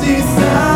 desire.